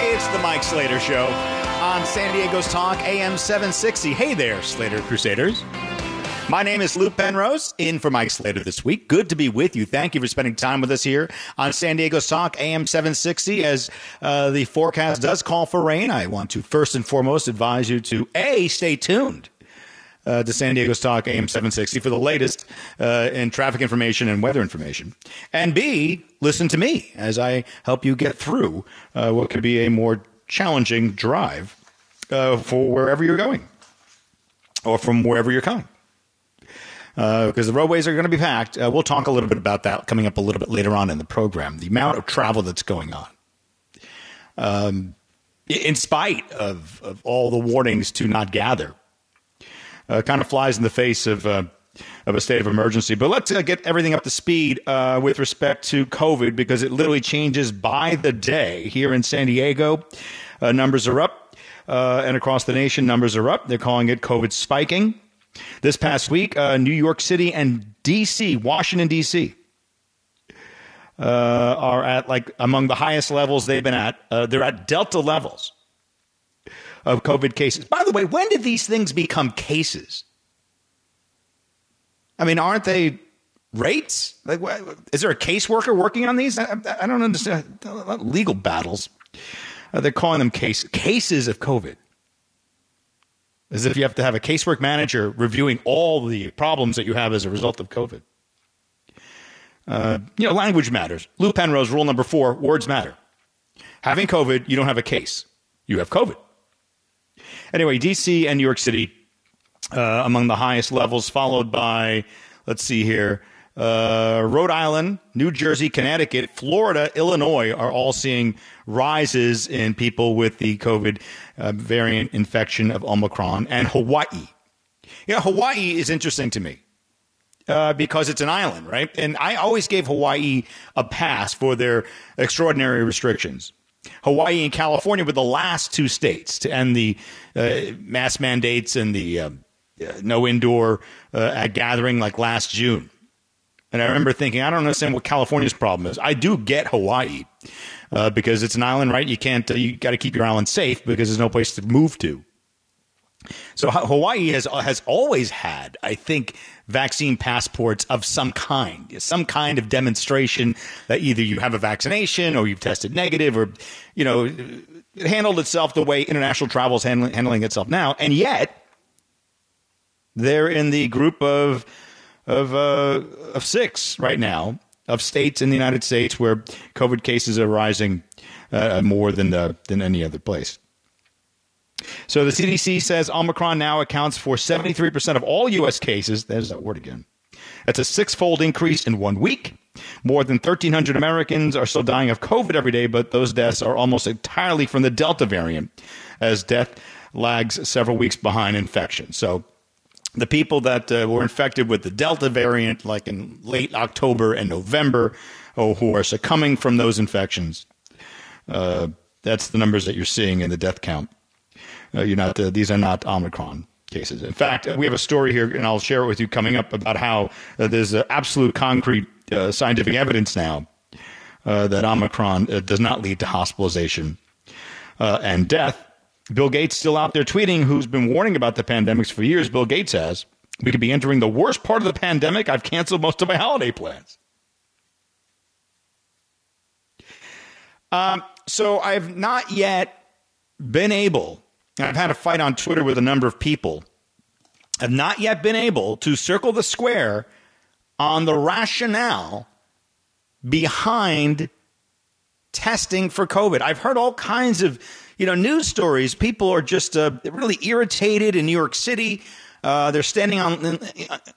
Hey, it's the Mike Slater Show on San Diego's Talk AM 760. Hey there, Slater Crusaders. My name is Lou Penrose, in for Mike Slater this week. Good to be with you. Thank you for spending time with us here on San Diego's Talk AM 760. As uh, the forecast does call for rain, I want to first and foremost advise you to A, stay tuned uh, to San Diego's Talk AM 760 for the latest uh, in traffic information and weather information. And B, listen to me as I help you get through uh, what could be a more challenging drive uh, for wherever you're going or from wherever you're coming. Because the roadways are going to be packed. Uh, we'll talk a little bit about that coming up a little bit later on in the program. The amount of travel that's going on. Um, in spite of, of all the warnings to not gather, uh, kind of flies in the face of uh, of a state of emergency. But let's uh, get everything up to speed uh, with respect to COVID because it literally changes by the day. Here in San Diego, uh, numbers are up, uh, and across the nation, numbers are up. They're calling it COVID spiking. This past week, New York City and D.C., Washington D.C. are at like among the highest levels they've been at. they're at Delta levels of COVID cases. By the way, when did these things become cases? I mean, aren't they rates? Like, is there a caseworker working on these? I, I don't understand. Legal battles. Uh, they're calling them case, cases of COVID. As if you have to have a casework manager reviewing all the problems that you have as a result of COVID. Uh, you know, language matters. Lou Penrose, rule number four words matter. Having COVID, you don't have a case. You have COVID. Anyway, DC and New York City uh, among the highest levels, followed by, let's see here, uh, Rhode Island, New Jersey, Connecticut, Florida, Illinois are all seeing rises in people with the COVID uh, variant infection of Omicron, and Hawaii. Yeah, Hawaii is interesting to me. Uh, because it's an island, right? And I always gave Hawaii a pass for their extraordinary restrictions. Hawaii and California were the last two states to end the uh, mass mandates and the uh, uh no indoor uh, gathering like last June. And I remember thinking, I don't understand what California's problem is. I do get Hawaii uh, because it's an island, right? You can't, uh, you got to keep your island safe because there's no place to move to. So Hawaii has has always had, I think, vaccine passports of some kind, some kind of demonstration that either you have a vaccination or you've tested negative, or you know, it handled itself the way international travel is handling, handling itself now, and yet they're in the group of of uh, of six right now of states in the United States where COVID cases are rising uh, more than the, than any other place. So the CDC says Omicron now accounts for 73% of all U.S. cases. There's that word again. That's a six fold increase in one week. More than 1,300 Americans are still dying of COVID every day, but those deaths are almost entirely from the Delta variant, as death lags several weeks behind infection. So the people that uh, were infected with the Delta variant, like in late October and November, oh, who are succumbing from those infections, uh, that's the numbers that you're seeing in the death count. Uh, you're not; uh, these are not Omicron cases. In fact, we have a story here, and I'll share it with you coming up about how uh, there's absolute concrete uh, scientific evidence now that Omicron does not lead to hospitalization and death Bill Gates still out there tweeting, who's been warning about the pandemics for years. Bill Gates has. We could be entering the worst part of the pandemic. I've canceled most of my holiday plans. Um, so I've not yet been able, I've had a fight on Twitter with a number of people, I've not yet been able to circle the square on the rationale behind testing for COVID. I've heard all kinds of you know, news stories, people are just uh, really irritated in New York City Uh, they're standing on in,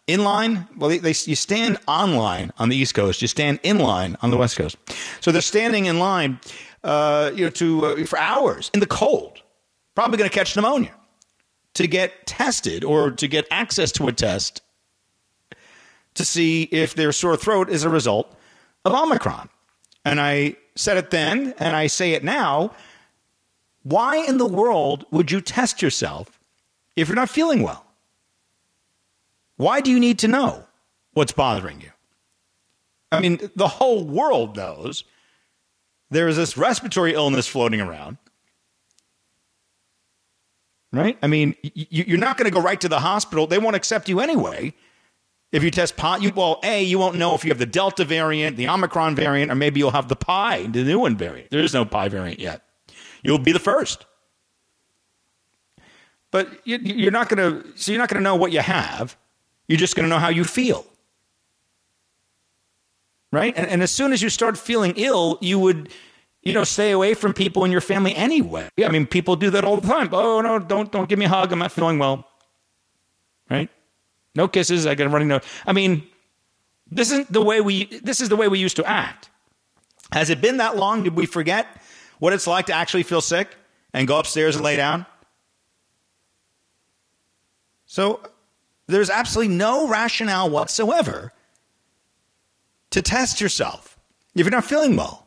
in line. Well, they, they, you stand online on the East Coast. You stand in line on the West Coast. So they're standing in line, uh, you know, to uh, for hours in the cold, probably going to catch pneumonia, to get tested or to get access to a test to see if their sore throat is a result of Omicron. And I said it then, and I say it now. Why in the world would you test yourself if you're not feeling well? Why do you need to know what's bothering you? I mean, the whole world knows there is this respiratory illness floating around. Right? I mean, you're not going to go right to the hospital. They won't accept you anyway. If you test positive, well, A, you won't know if you have the Delta variant, the Omicron variant, or maybe you'll have the Pi, the new one variant. There is no Pi variant yet. You'll be the first. But you're not going to, so you're not going to know what you have. You're just going to know how you feel. Right? And, and as soon as you start feeling ill, you would, you know, stay away from people in your family anyway. I mean, people do that all the time. Oh, no, don't, don't give me a hug. I'm not feeling well. Right? No kisses. I got a running nose. I mean, this isn't the way we, this is the way we used to act. Has it been that long? Did we forget what it's like to actually feel sick and go upstairs and lay down? So there's absolutely no rationale whatsoever to test yourself if you're not feeling well.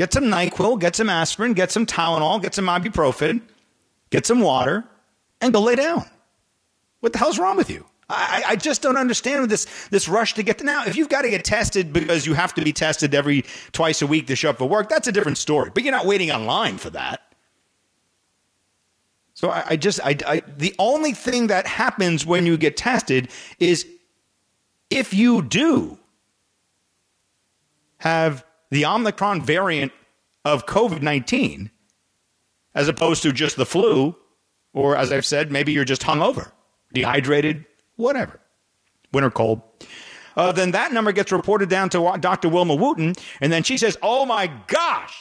Get some NyQuil, get some aspirin, get some Tylenol, get some ibuprofen, get some water, and go lay down. What the hell's wrong with you? I, I, just don't understand this this rush to get to now. If you've got to get tested because you have to be tested every twice a week to show up for work, that's a different story. But you're not waiting online for that. So I, I just, I, I, the only thing that happens when you get tested is if you do have the Omicron variant of COVID 19, as opposed to just the flu, or as I've said, maybe you're just hungover, dehydrated, whatever, winter cold. Uh, then that number gets reported down to Dr. Wilma Wooten, and then she says, Oh my gosh,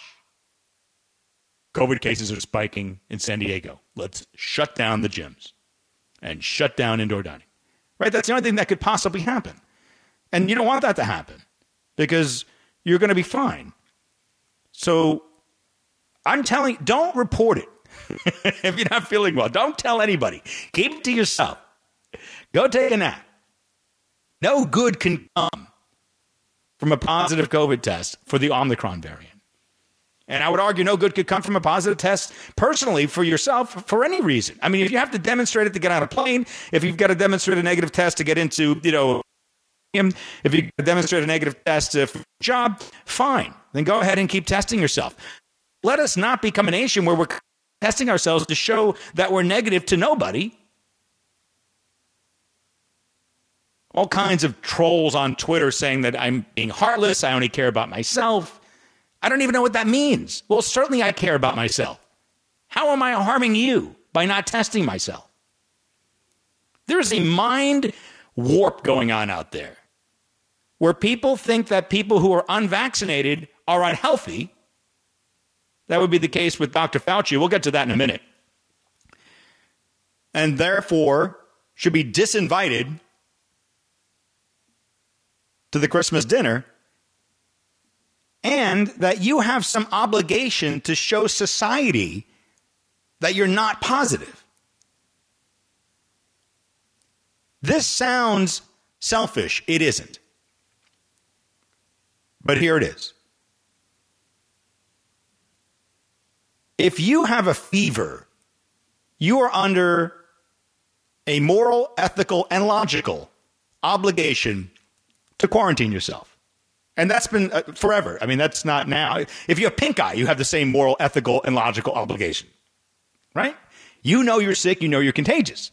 COVID cases are spiking in San Diego. Let's shut down the gyms and shut down indoor dining. Right? That's the only thing that could possibly happen. And you don't want that to happen because you're going to be fine. So I'm telling don't report it if you're not feeling well. Don't tell anybody. Keep it to yourself. Go take a nap. No good can come from a positive COVID test for the Omicron variant. And I would argue no good could come from a positive test personally for yourself for any reason. I mean, if you have to demonstrate it to get on a plane, if you've got to demonstrate a negative test to get into, you know, if you demonstrate a negative test a job, fine. Then go ahead and keep testing yourself. Let us not become a nation where we're testing ourselves to show that we're negative to nobody. All kinds of trolls on Twitter saying that I'm being heartless, I only care about myself. I don't even know what that means. Well, certainly I care about myself. How am I harming you by not testing myself? There's a mind warp going on out there where people think that people who are unvaccinated are unhealthy. That would be the case with Dr. Fauci. We'll get to that in a minute. And therefore should be disinvited to the Christmas dinner and that you have some obligation to show society that you're not positive. This sounds selfish. It isn't. But here it is. If you have a fever, you are under a moral, ethical, and logical obligation to quarantine yourself. And that's been uh, forever. I mean, that's not now. If you have pink eye, you have the same moral, ethical, and logical obligation, right? You know you're sick. You know you're contagious.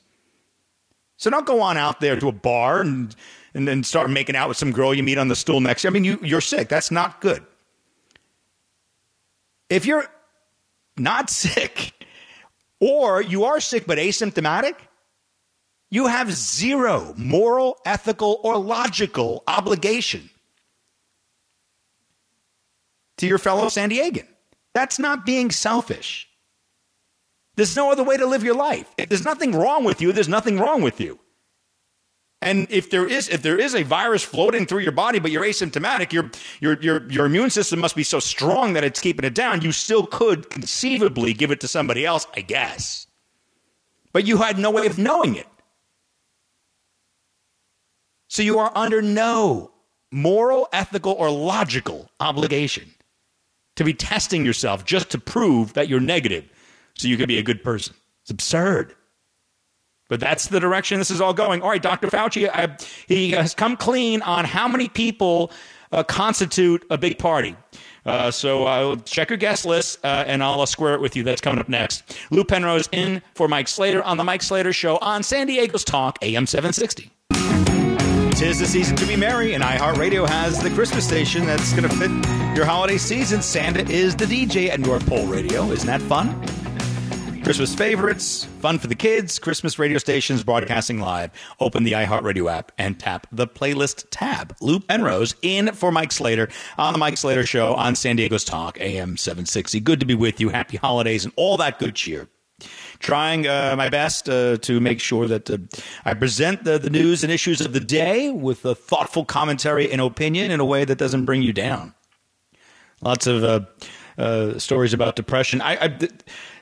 So don't go on out there to a bar and and then start making out with some girl you meet on the stool next. I mean, you, you're sick. That's not good. If you're not sick, or you are sick but asymptomatic, you have zero moral, ethical, or logical obligation to your fellow San Diegan. That's not being selfish. There's no other way to live your life. If there's nothing wrong with you, there's nothing wrong with you. And if there is if there is a virus floating through your body, but you're asymptomatic, your your your your immune system must be so strong that it's keeping it down. You still could conceivably give it to somebody else, I guess. But you had no way of knowing it. So you are under no moral, ethical, or logical obligation to be testing yourself just to prove that you're negative so you can be a good person. It's absurd. But that's the direction this is all going. All right, Dr. Fauci, I, he has come clean on how many people uh, constitute a big party. Uh, so uh, check your guest list, uh, and I'll uh, square it with you. That's coming up next. Lou Penrose in for Mike Slater on the Mike Slater Show on San Diego's Talk AM 760. Tis the season to be merry, and iHeartRadio has the Christmas station that's going to fit your holiday season. Santa is the DJ at North Pole Radio. Isn't that fun? Christmas favorites, fun for the kids, Christmas radio stations broadcasting live. Open the iHeartRadio app and tap the playlist tab. Lou Penrose in for Mike Slater on the Mike Slater Show on San Diego's Talk, AM 760. Good to be with you. Happy holidays and all that good cheer trying uh, my best uh, to make sure that uh, I present the, the news and issues of the day with a thoughtful commentary and opinion in a way that doesn't bring you down. Lots of uh, uh, stories about depression. I, I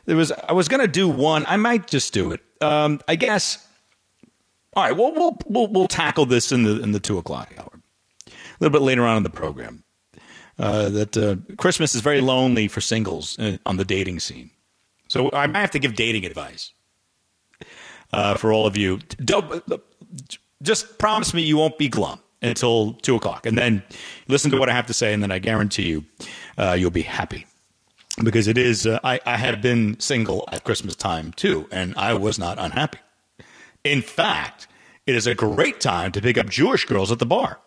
there was I was to do one. I might just do it. Um, I guess. All right. Well, we'll we'll we'll tackle this in the in the two o'clock hour, a little bit later on in the program. Uh, that Christmas is very lonely for singles on the dating scene. So I might have to give dating advice uh, for all of you. Don't, just promise me you won't be glum until two o'clock, and then listen to what I have to say, and then I guarantee you, uh, you'll be happy because it is. Uh, I, I have been single at Christmas time too, and I was not unhappy. In fact, it is a great time to pick up Jewish girls at the bar.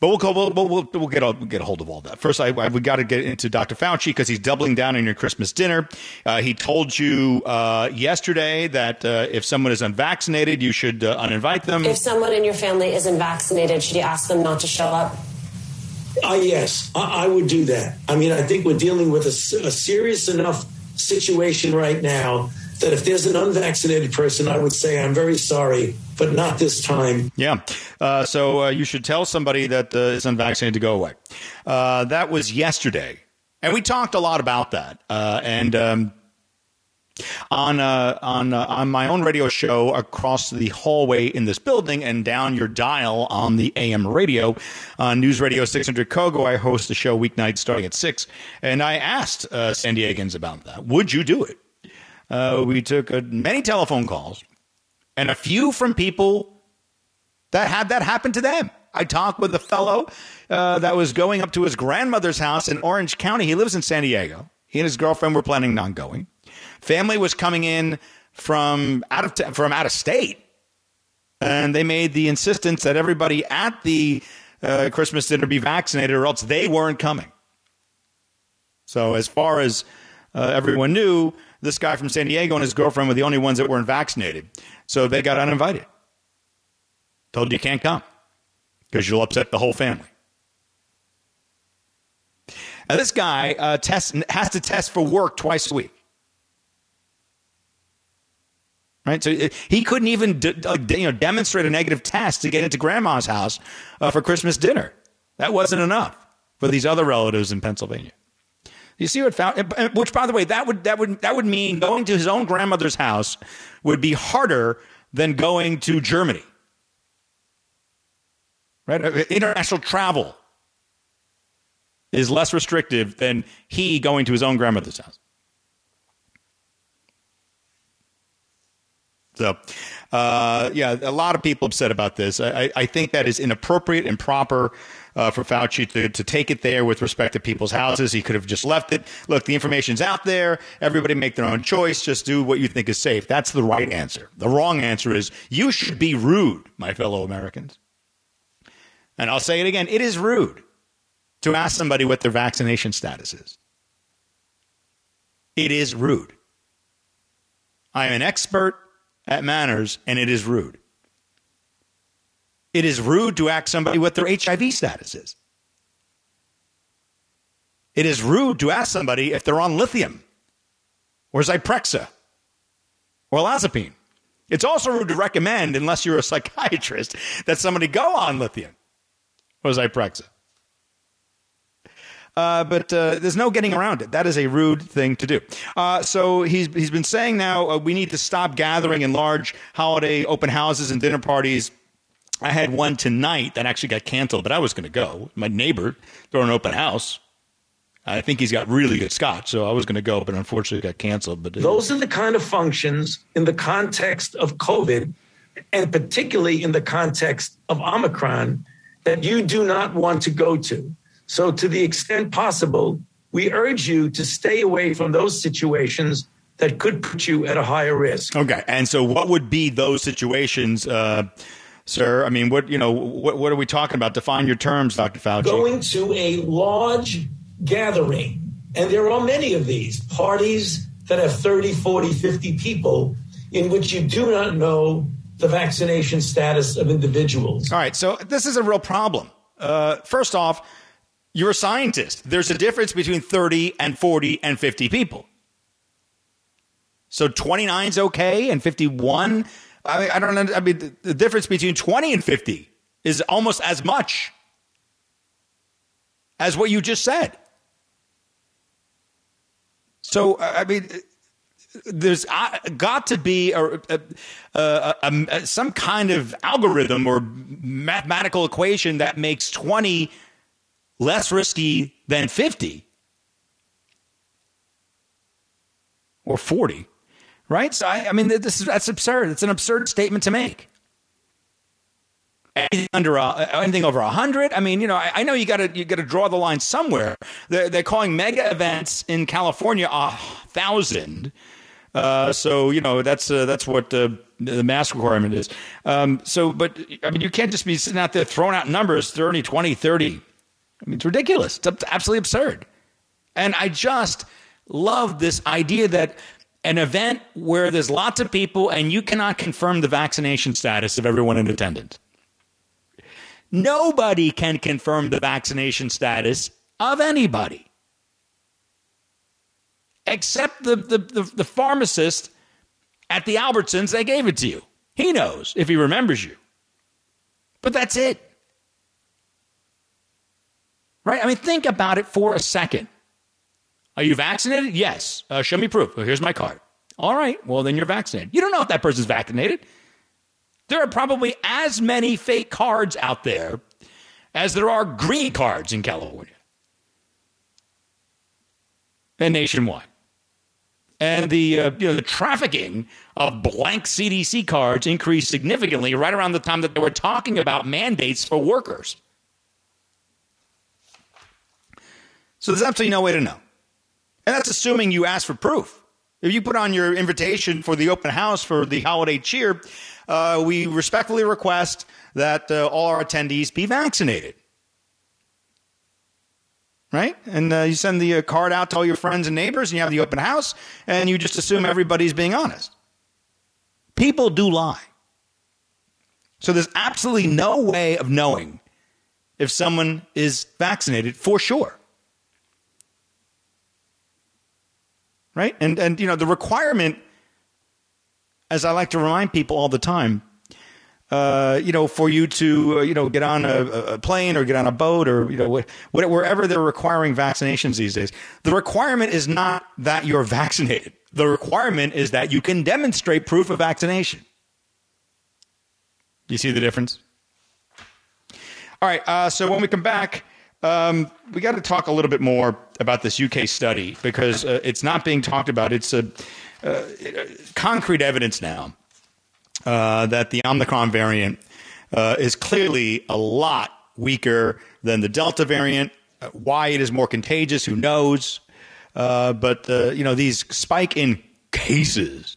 But we'll, go, we'll, we'll, we'll, get, a, get a hold of all that. First, I, I we got to get into Dr. Fauci because he's doubling down on your Christmas dinner. Uh, he told you uh, yesterday that uh, if someone is unvaccinated, you should uh, uninvite them. If someone in your family isn't vaccinated, should you ask them not to show up? Uh, yes, I, I would do that. I mean, I think we're dealing with a, a serious enough situation right now that if there's an unvaccinated person, I would say, I'm very sorry, but not this time. Yeah. Uh, so uh, you should tell somebody that uh, is unvaccinated to go away. Uh, that was yesterday. And we talked a lot about that. Uh, and. Um, on uh, on uh, on my own radio show across the hallway in this building and down your dial on the AM radio, uh, News Radio 600 KOGO. I host the show weeknights starting at six, and I asked uh, San Diegans about that. Would you do it? Uh, we took uh, many telephone calls and a few from people that had that happen to them. I talked with a fellow that was going up to his grandmother's house in Orange County. He lives in San Diego. He and his girlfriend were planning on going. Family was coming in from out of t- from out of state, and they made the insistence that everybody at the uh, Christmas dinner be vaccinated, or else they weren't coming. So, as far as uh, everyone knew, this guy from San Diego and his girlfriend were the only ones that weren't vaccinated. So they got uninvited. Told you can't come because you'll upset the whole family. Now, this guy uh, test, has to test for work twice a week. Right, so uh, he couldn't even de- you know demonstrate a negative test to get into grandma's house uh, for Christmas dinner. That wasn't enough for these other relatives in Pennsylvania. You see what found, which by the way, that would that would that would mean going to his own grandmother's house would be harder than going to Germany. Right? Uh, international travel is less restrictive than he going to his own grandmother's house. So, uh, yeah, a lot of people upset about this. I, I think that is inappropriate, and improper uh, for Fauci to, to take it there with respect to people's houses. He could have just left it. Look, the information's out there. Everybody make their own choice. Just do what you think is safe. That's the right answer. The wrong answer is you should be rude, my fellow Americans. And I'll say it again it is rude to ask somebody what their vaccination status is. It is rude. I am an expert at manners, and it is rude. It is rude to ask somebody what their HIV status is. It is rude to ask somebody if they're on lithium. or Zyprexa or Lazapine. It's also rude to recommend, unless you're a psychiatrist, that somebody go on lithium or Zyprexa. Uh, but uh, there's no getting around it. That is a rude thing to do. Uh, so he's he's been saying now uh, we need to stop gathering in large holiday open houses and dinner parties. I had one tonight that actually got canceled, but I was going to go. My neighbor threw an open house. I think he's got really good scotch, so I was going to go, but unfortunately it got canceled. But those are the kind of functions in the context of COVID, and particularly in the context of Omicron, that you do not want to go to. So, to the extent possible, we urge you to stay away from those situations that could put you at a higher risk. Okay, and so what would be those situations, uh, sir? I mean, what you know, what, what are we talking about? Define your terms, Dr. Fauci. Going to a large gathering, and there are many of these parties that have 30, 40, 50 people in which you do not know the vaccination status of individuals. All right, so this is a real problem. Uh, first off, you're a scientist. There's a difference between 30 and 40 and 50 people. So 29 is okay and 51. I mean, I don't know. I mean, the, the difference between 20 and 50 is almost as much as what you just said. So, I mean, there's got to be a, a, a, some kind of algorithm or mathematical equation that makes 20 less risky than 50 or 40, right? So, I, I mean, this is, that's absurd. It's an absurd statement to make. Anything under anything over hundred. I mean, you know, I, I know you got to you got to draw the line somewhere. They're, they're calling mega events in California a thousand. Uh, so you know that's uh, that's what uh, the mask requirement is. Um, so, but I mean, you can't just be sitting out there throwing out numbers 30, 20, 30. I mean, it's ridiculous. It's absolutely absurd. And I just love this idea that an event where there's lots of people and you cannot confirm the vaccination status of everyone in attendance. Nobody can confirm the vaccination status of anybody except the, the, the, the pharmacist at the Albertsons that gave it to you. He knows if he remembers you. But that's it. Right? I mean, think about it for a second. Are you vaccinated? Yes. Uh, show me proof. Well, here's my card. All right. Well, then you're vaccinated. You don't know if that person's vaccinated. There are probably as many fake cards out there as there are green cards in California and nationwide. And the uh, you know the trafficking of blank CDC cards increased significantly right around the time that they were talking about mandates for workers. So there's absolutely no way to know. And that's assuming you ask for proof. If you put on your invitation for the open house for the holiday cheer, uh, we respectfully request that uh, all our attendees be vaccinated. Right? And uh, you send the uh, card out to all your friends and neighbors, and you have the open house, and you just assume everybody's being honest. People do lie. So there's absolutely no way of knowing if someone is vaccinated for sure. Right? And and you know the requirement, as I like to remind people all the time, uh, you know, for you to uh, you know get on a, a, plane or get on a boat or you know wh- wherever they're requiring vaccinations these days, the requirement is not that you're vaccinated. The requirement is that you can demonstrate proof of vaccination. You see the difference? All right. Uh, so when we come back. Um, we got to talk a little bit more about this UK study because uh, it's not being talked about. It's a uh, concrete evidence now uh, that the Omicron variant uh, is clearly a lot weaker than the Delta variant. Uh, why it is more contagious, who knows? Uh, but you know these spike in cases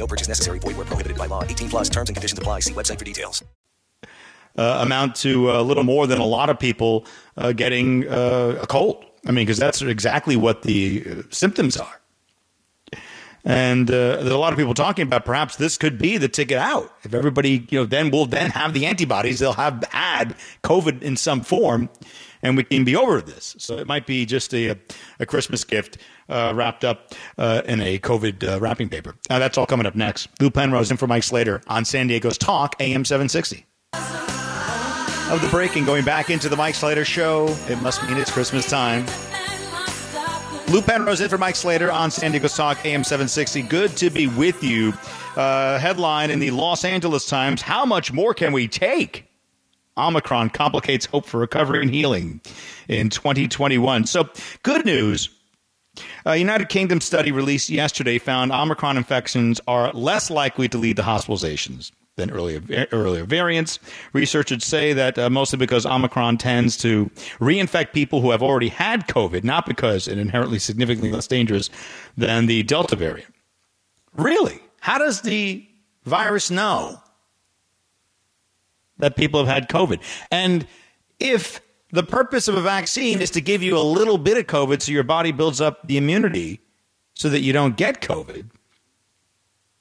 No purchase necessary. Void where prohibited by law. 18 plus terms and conditions apply. See website for details. Uh, amount to a little more than a lot of people uh, getting uh, a cold. I mean, because that's exactly what the uh, symptoms are. And uh, there's a lot of people talking about perhaps this could be the ticket out. If everybody, you know, then will then have the antibodies, they'll have had COVID in some form, and we can be over this. So it might be just a, a Christmas gift uh, wrapped up uh, in a COVID uh, wrapping paper. That's all coming up next. Lou Penrose in for Mike Slater on San Diego's Talk AM 760. Of the break and going back into the Mike Slater show, it must mean it's Christmas time. Lou Penrose in for Mike Slater on San Diego Talk AM 760. Good to be with you. Uh, headline in the Los Angeles Times How much more can we take? Omicron complicates hope for recovery and healing in 2021. So, good news. A United Kingdom study released yesterday found Omicron infections are less likely to lead to hospitalizations than earlier earlier variants. Researchers say that uh, mostly because Omicron tends to reinfect people who have already had COVID, not because it inherently significantly less dangerous than the Delta variant. Really? How does the virus know that people have had COVID? And if the purpose of a vaccine is to give you a little bit of COVID so your body builds up the immunity so that you don't get COVID,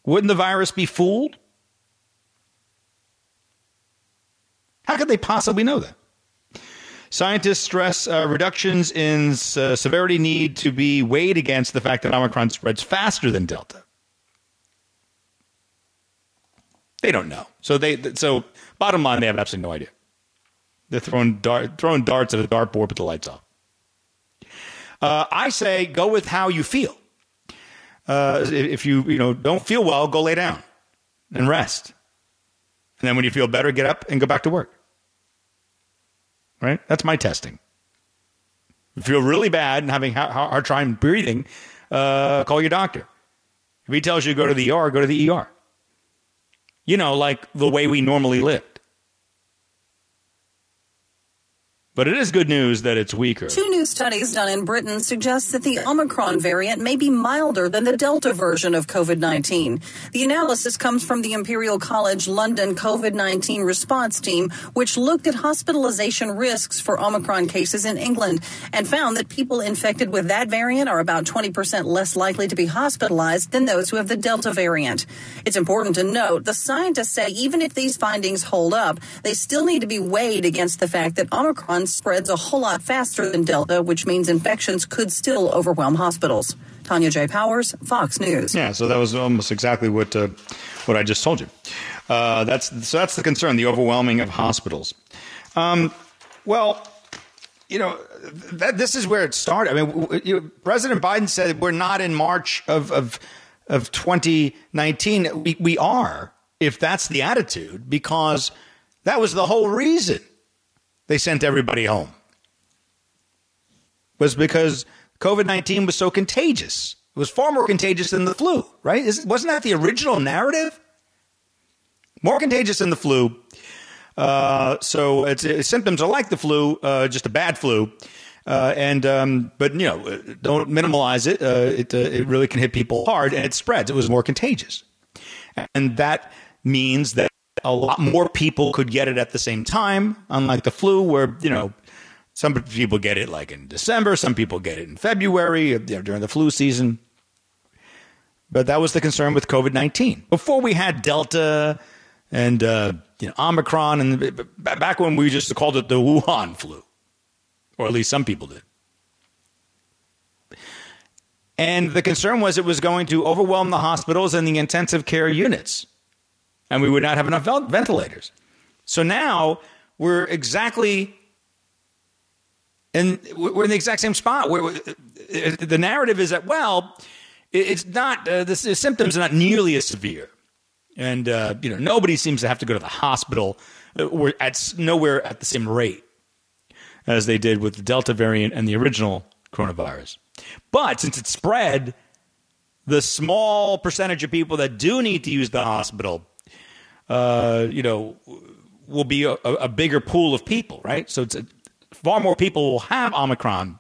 wouldn't the virus be fooled? How could they possibly know that? Scientists stress uh, reductions in uh, severity need to be weighed against the fact that Omicron spreads faster than Delta. They don't know. So they so bottom line, they have absolutely no idea. They're throwing dart, throwing darts at a dartboard with the lights off. Uh, I say go with how you feel. Uh, if you you know don't feel well, go lay down and rest. And then when you feel better, get up and go back to work right? That's my testing. If you feel really bad and having hard time breathing, uh, call your doctor. If he tells you to go to the ER, go to the ER. You know, like the way we normally live. But it is good news that it's weaker. Two new studies done in Britain suggest that the Omicron variant may be milder than the Delta version of COVID 19. The analysis comes from the Imperial College London COVID 19 response team, which looked at hospitalization risks for Omicron cases in England and found that people infected with that variant are about 20% less likely to be hospitalized than those who have the Delta variant. It's important to note the scientists say even if these findings hold up, they still need to be weighed against the fact that Omicron spreads a whole lot faster than Delta, which means infections could still overwhelm hospitals. Tanya J. Powers, Fox News. Yeah, so that was almost exactly what uh, what I just told you. Uh, that's so that's the concern, the overwhelming of hospitals. Um, well, you know, that, this is where it started. I mean, you know, President Biden said we're not in March of of of 2019. We we are, if that's the attitude, because that was the whole reason they sent everybody home was because COVID 19 was so contagious. It was far more contagious than the flu, right? Wasn't that the original narrative? More contagious than the flu. Uh, so its, symptoms are like the flu, uh, just a bad flu. Uh, and um, but you know, don't minimize it. Uh, it uh, it really can hit people hard, and it spreads. It was more contagious, and that means that a lot more people could get it at the same time, unlike the flu, where, you know, some people get it like in December, some people get it in February you know, during the flu season. But that was the concern with COVID 19. Before we had Delta and uh, you know, Omicron, and back when we just called it the Wuhan flu, or at least some people did. And the concern was it was going to overwhelm the hospitals and the intensive care units and we would not have enough ventilators. So now we're exactly and we're in the exact same spot where the narrative is that well it's not uh, the, the, symptoms are not nearly as severe and uh, you know nobody seems to have to go to the hospital uh, we're at nowhere at the same rate as they did with the delta variant and the original coronavirus but since it spread the small percentage of people that do need to use the hospital uh, you know, will be a, a, bigger pool of people, right? So it's a, far more people will have Omicron.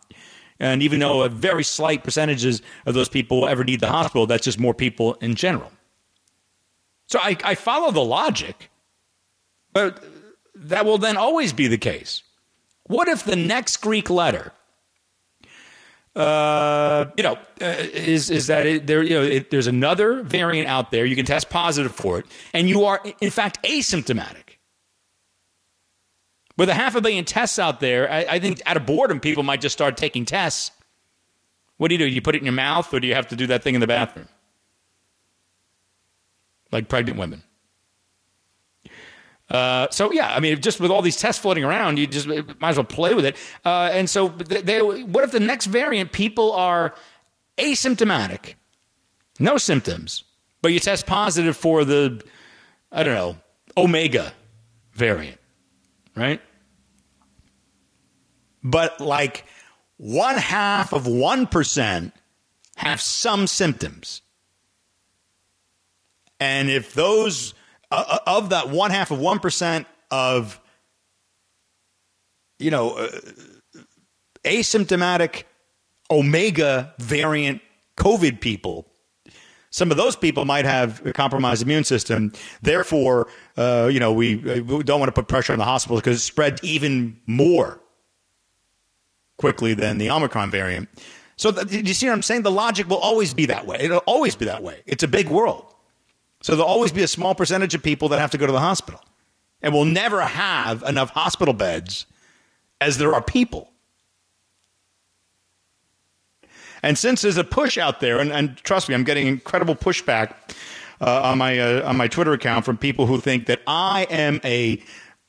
And even though a very slight percentages of those people will ever need the hospital, that's just more people in general. So I, I follow the logic, but that will then always be the case. What if the next Greek letter, uh, you know, uh, is is that it, there? You know, it, there's another variant out there. You can test positive for it, and you are in fact asymptomatic. With a half a billion tests out there, I, I think out of boredom, people might just start taking tests. What do you do? You put it in your mouth, or do you have to do that thing in the bathroom? Like pregnant women. Uh, so yeah, I mean, just with all these tests floating around, you just might as well play with it. Uh, and so, they, what if the next variant people are asymptomatic, no symptoms, but you test positive for the, I don't know, Omega variant, right? But like one half of one percent have some symptoms, and if those uh, uh, of that one half of 1% of, you know, uh, asymptomatic Omega variant COVID people, some of those people might have a compromised immune system. Therefore, uh, you know, we, uh, we don't want to put pressure on the hospital because it spread even more quickly than the Omicron variant. So, th- you see what I'm saying? The logic will always be that way. It'll always be that way. It's a big world. So there'll always be a small percentage of people that have to go to the hospital. And we'll never have enough hospital beds as there are people. And since there's a push out there, and, and trust me, I'm getting incredible pushback uh, on my uh, on my Twitter account from people who think that I am a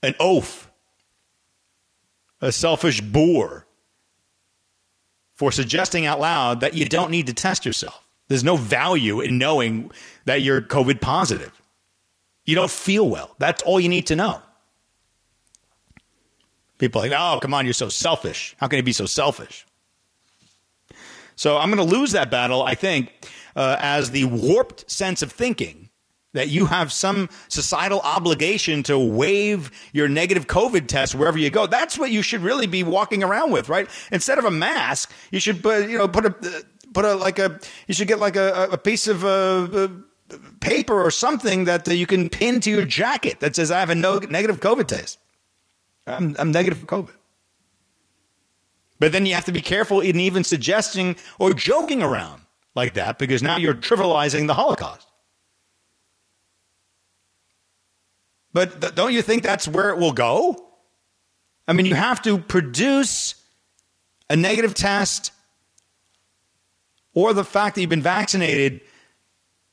an oaf, a selfish boor, for suggesting out loud that you don't need to test yourself. There's no value in knowing that you're COVID positive. You don't feel well. That's all you need to know. People like, oh, come on, you're so selfish. How can you be so selfish? So I'm going to lose that battle, I think, uh, as the warped sense of thinking that you have some societal obligation to waive your negative COVID test wherever you go. That's what you should really be walking around with, right? Instead of a mask, you should put, you know, put a put a like a you should get like a, a piece of uh, uh, paper or something that you can pin to your jacket that says I have a no, negative COVID test. I'm, I'm negative for COVID. But then you have to be careful in even suggesting or joking around like that because now you're trivializing the Holocaust. But th- don't you think that's where it will go? I mean, you have to produce a negative test or the fact that you've been vaccinated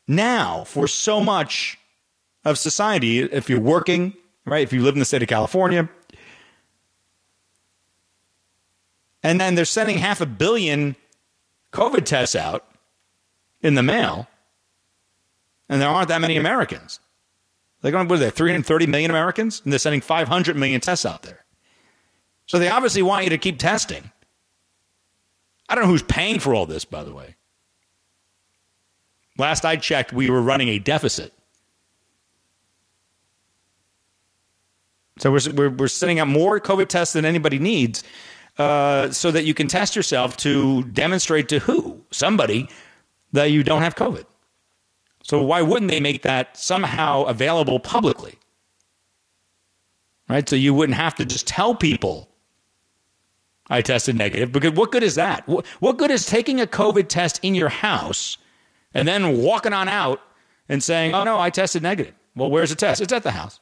now for so much of society. If you're working, right? If you live in the state of California, and then they're sending half a billion COVID tests out in the mail, and there aren't that many Americans. They're going, what are there, 330 million Americans? And they're sending 500 million tests out there. So they obviously want you to keep testing. I don't know who's paying for all this, by the way. Last I checked, we were running a deficit. So we're, we're, we're sending out more COVID tests than anybody needs uh, so that you can test yourself to demonstrate to who? Somebody that you don't have COVID. So why wouldn't they make that somehow available publicly? Right? So you wouldn't have to just tell people I tested negative. Because what good is that? What good is taking a COVID test in your house and then walking on out and saying, oh no, I tested negative? Well, where's the test? It's at the house.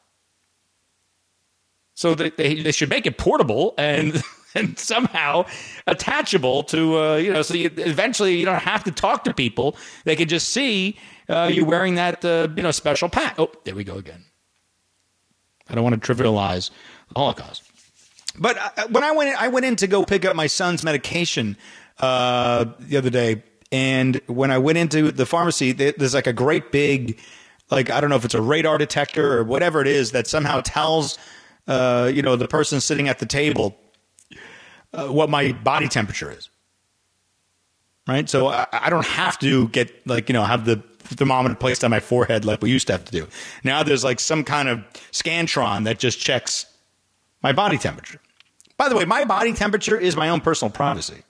So they, they, they should make it portable and, and somehow attachable to, uh, you know, so you, eventually you don't have to talk to people. They can just see uh, you wearing that, uh, you know, special pack. Oh, there we go again. I don't want to trivialize the Holocaust. But uh, when I went, I went in to go pick up my son's medication uh, the other day, and when I went into the pharmacy, there's like a great big, like I don't know if it's a radar detector or whatever it is that somehow tells, uh, you know, the person sitting at the table uh, what my body temperature is. Right, so I, I don't have to get like you know have the thermometer placed on my forehead like we used to have to do. Now there's like some kind of scantron that just checks my body temperature. By the way, my body temperature is my own personal privacy.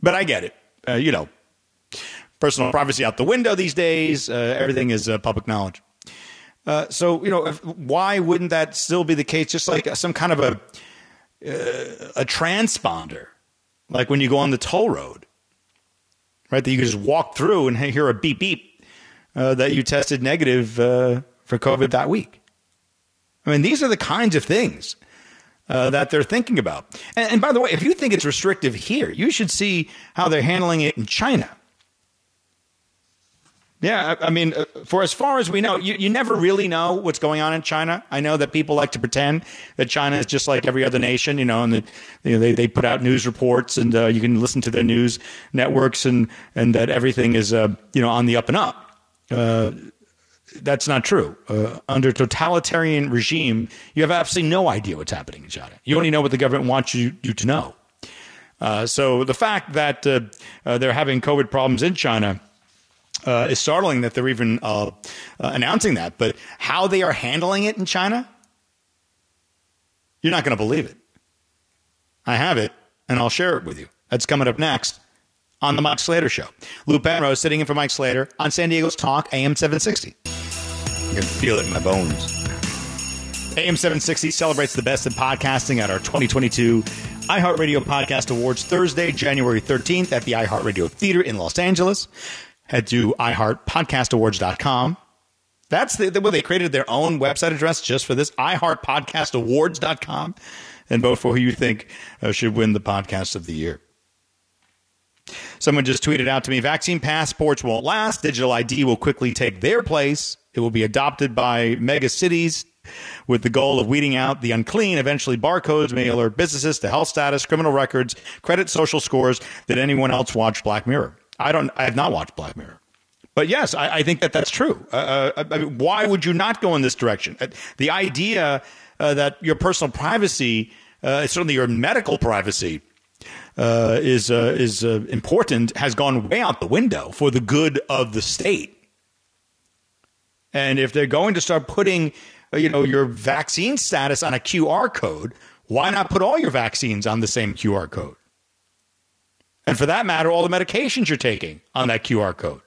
But I get it. Uh, you know, personal privacy out the window these days. Uh, everything is uh, public knowledge. Uh, so you know, if, why wouldn't that still be the case? Just like some kind of a uh, a transponder, like when you go on the toll road, right? That you can just walk through and hear a beep beep uh, that you tested negative for COVID that week. I mean, these are the kinds of things uh, that they're thinking about. And, and by the way, if you think it's restrictive here, you should see how they're handling it in China. Yeah, I, I mean, uh, for as far as we know, you, you never really know what's going on in China. I know that people like to pretend that China is just like every other nation, you know, and that you know, they, they put out news reports and uh, you can listen to their news networks and, and that everything is, uh, you know, on the up and up. Uh, that's not true. Uh, under totalitarian regime, you have absolutely no idea what's happening in China. You only know what the government wants you, you to know. Uh, so the fact that uh, uh they're having COVID problems in China uh, is startling that they're even uh, announcing that. But how they are handling it in China, you're not going to believe it. I have it, and I'll share it with you. That's coming up next on the Mike Slater Show. Lou Penrose sitting in for Mike Slater on San Diego's Talk AM 760. Can feel it in my bones. AM 760 celebrates the best in podcasting at our 2022 iHeartRadio Podcast Awards Thursday, January 13th at the iHeartRadio Theater in Los Angeles. Head to iHeartPodcastAwards.com. That's the, the, where they created their own website address just for this, iHeartPodcastAwards.com. And vote for who you think uh, should win the podcast of the year. Someone just tweeted out to me vaccine passports won't last. Digital ID will quickly take their place. It will be adopted by mega cities with the goal of weeding out the unclean. Eventually, barcodes may alert businesses to health status, criminal records, credit, social scores. Did anyone else watch Black Mirror? I don't. I have not watched Black Mirror. But yes, I, I think that that's true. Uh, uh I mean, why would you not go in this direction? Uh, the idea uh, that your personal privacy, uh, certainly your medical privacy, uh, is uh, is uh, important has gone way out the window for the good of the state. And if they're going to start putting, uh, you know, your vaccine status on a QR code, why not put all your vaccines on the same QR code? And for that matter, all the medications you're taking on that QR code.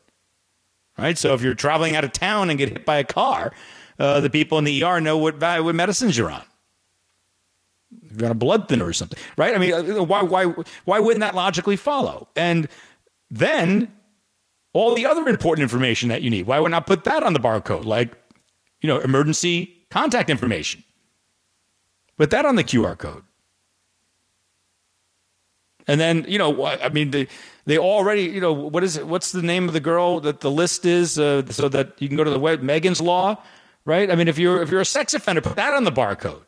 Right? So if you're traveling out of town and get hit by a car, uh, the people in the ER know what, what medicines you're on you're on a blood thinner or something, right? I mean, uh, why, why, why wouldn't that logically follow? And then all the other important information that you need, why would not put that on the barcode, like, you know, emergency contact information? Put that on the QR code. And then, you know, I mean, they, they already, you know, what is it? What's the name of the girl that the list is uh, so that you can go to the web, Megan's Law, right? I mean, if you're, if you're a sex offender, put that on the barcode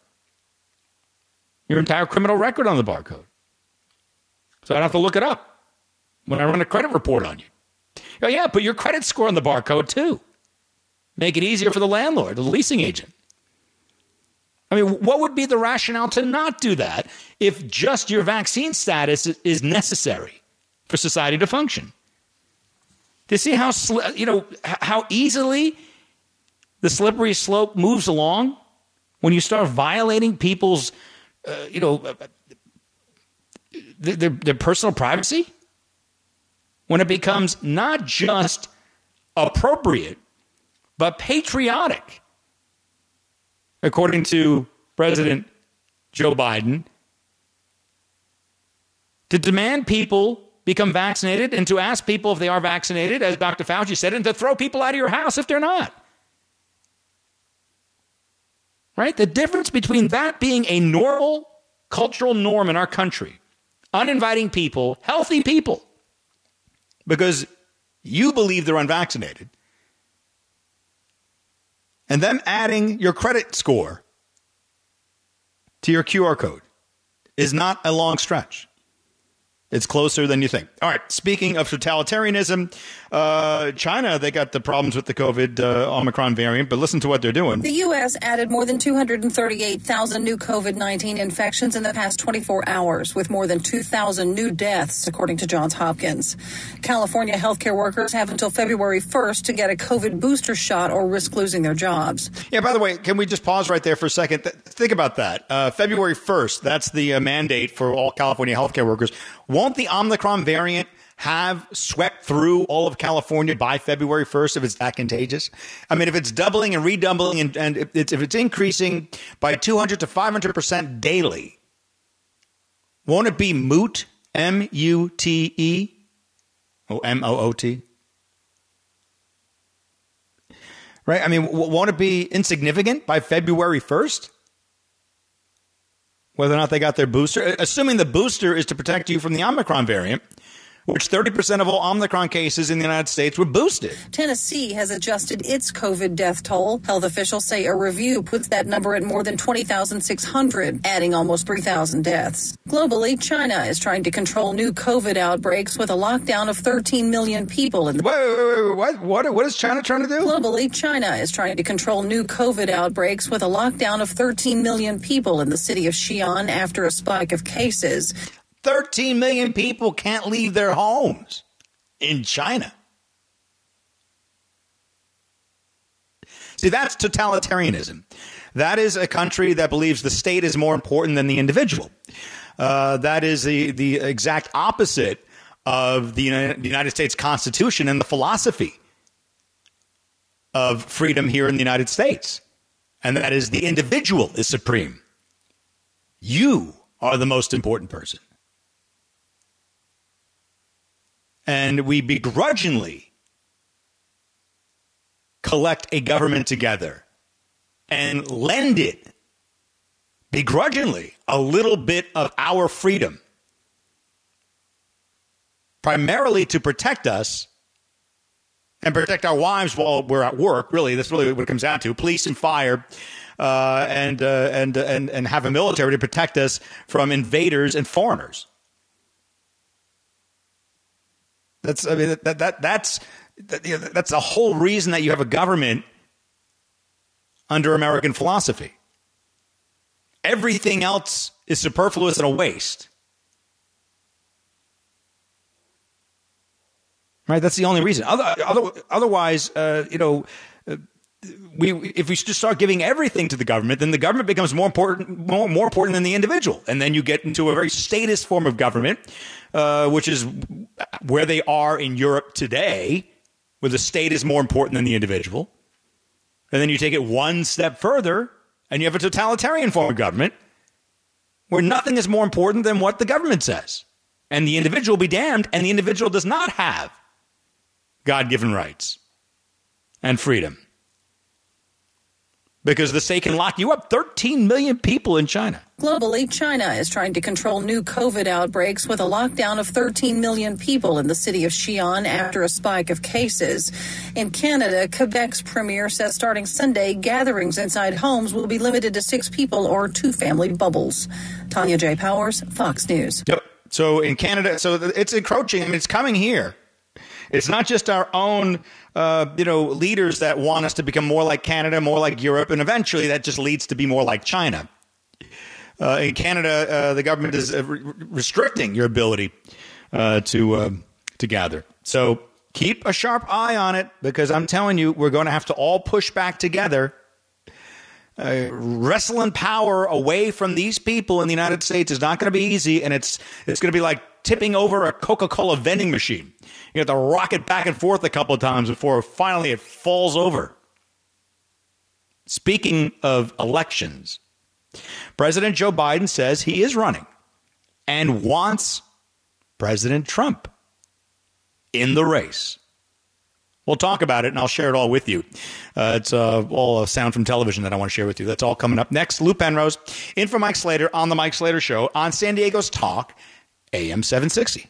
your entire criminal record on the barcode. So I have to look it up when I run a credit report on you. Oh, yeah, put your credit score on the barcode too. Make it easier for the landlord, the leasing agent. I mean, what would be the rationale to not do that if just your vaccine status is necessary for society to function? You see how you know how easily the slippery slope moves along when you start violating people's uh, you know, uh, their, their personal privacy when it becomes not just appropriate, but patriotic. According to President Joe Biden, to demand people become vaccinated and to ask people if they are vaccinated, as Dr. Fauci said, and to throw people out of your house if they're not. Right? The difference between that being a normal cultural norm in our country, uninviting people, healthy people, because you believe they're unvaccinated, and them adding your credit score to your QR code is not a long stretch. It's closer than you think. All right. Speaking of totalitarianism, uh, China, they got the problems with the COVID uh, Omicron variant, but listen to what they're doing. The U.S. added more than 238,000 new COVID 19 infections in the past 24 hours, with more than 2,000 new deaths, according to Johns Hopkins. California healthcare workers have until February 1st to get a COVID booster shot or risk losing their jobs. Yeah, by the way, can we just pause right there for a second? Th- think about that. Uh, February 1st, that's the uh, mandate for all California healthcare workers. Won't the Omicron variant have swept through all of California by February 1st if it's that contagious? I mean, if it's doubling and redoubling and, and if, it's, if it's increasing by 200 to 500% daily, won't it be moot? M U T E? Oh, M O O T? Right? I mean, won't it be insignificant by February 1st? Whether or not they got their booster, uh, assuming the booster is to protect you from the Omicron variant, which 30% of all Omicron cases in the United States were boosted. Tennessee has adjusted its COVID death toll. Health officials say a review puts that number at more than 20,600, adding almost 3,000 deaths. Globally, China is trying to control new COVID outbreaks with a lockdown of 13 million people in the. Wait, wait, wait, what, what, what is China trying to do? Globally, China is trying to control new COVID outbreaks with a lockdown of 13 million people in the city of Xi'an after a spike of cases. 13 million people can't leave their homes in China. See, that's totalitarianism. That is a country that believes the state is more important than the individual. Uh, that is the, the exact opposite of the United States Constitution and the philosophy of freedom here in the United States. And that is the individual is supreme. You are the most important person. And we begrudgingly collect a government together and lend it begrudgingly a little bit of our freedom, primarily to protect us and protect our wives while we're at work. Really, that's really what it comes down to: police and fire. Uh, and, uh, and and and have a military to protect us from invaders and foreigners. That's I mean that that that's that, you know, that's the whole reason that you have a government under American philosophy. Everything else is superfluous and a waste. Right? That's the only reason. Other, other, otherwise, uh, you know, uh, we if we just start giving everything to the government, then the government becomes more important more, more important than the individual, and then you get into a very statist form of government uh, which is where they are in Europe today, where the state is more important than the individual. And then you take it one step further, and you have a totalitarian form of government where nothing is more important than what the government says. And the individual be damned, and the individual does not have God given rights and freedom because the state can lock you up. 13 million people in China. Globally, China is trying to control new COVID outbreaks with a lockdown of 13 million people in the city of Xi'an after a spike of cases. In Canada, Quebec's premier says starting Sunday, gatherings inside homes will be limited to six people or two family bubbles. Tonya J. Powers, Fox News. Yep. So in Canada, so it's encroaching. I mean, it's coming here. It's not just our own uh, you know, leaders that want us to become more like Canada, more like Europe, and eventually that just leads to be more like China. Uh, in Canada, uh, the government is uh, re- restricting your ability uh, to uh, to gather. So keep a sharp eye on it because I'm telling you, we're going to have to all push back together. Uh, wrestling power away from these people in the United States is not going to be easy, and it's it's going to be like tipping over a Coca Cola vending machine. You have to rock it back and forth a couple of times before finally it falls over. Speaking of elections, President Joe Biden says he is running and wants President Trump in the race. We'll talk about it and I'll share it all with you. Uh, it's uh, all a sound from television that I want to share with you. That's all coming up next. Lou Penrose in for Mike Slater on The Mike Slater Show on San Diego's Talk, AM 760.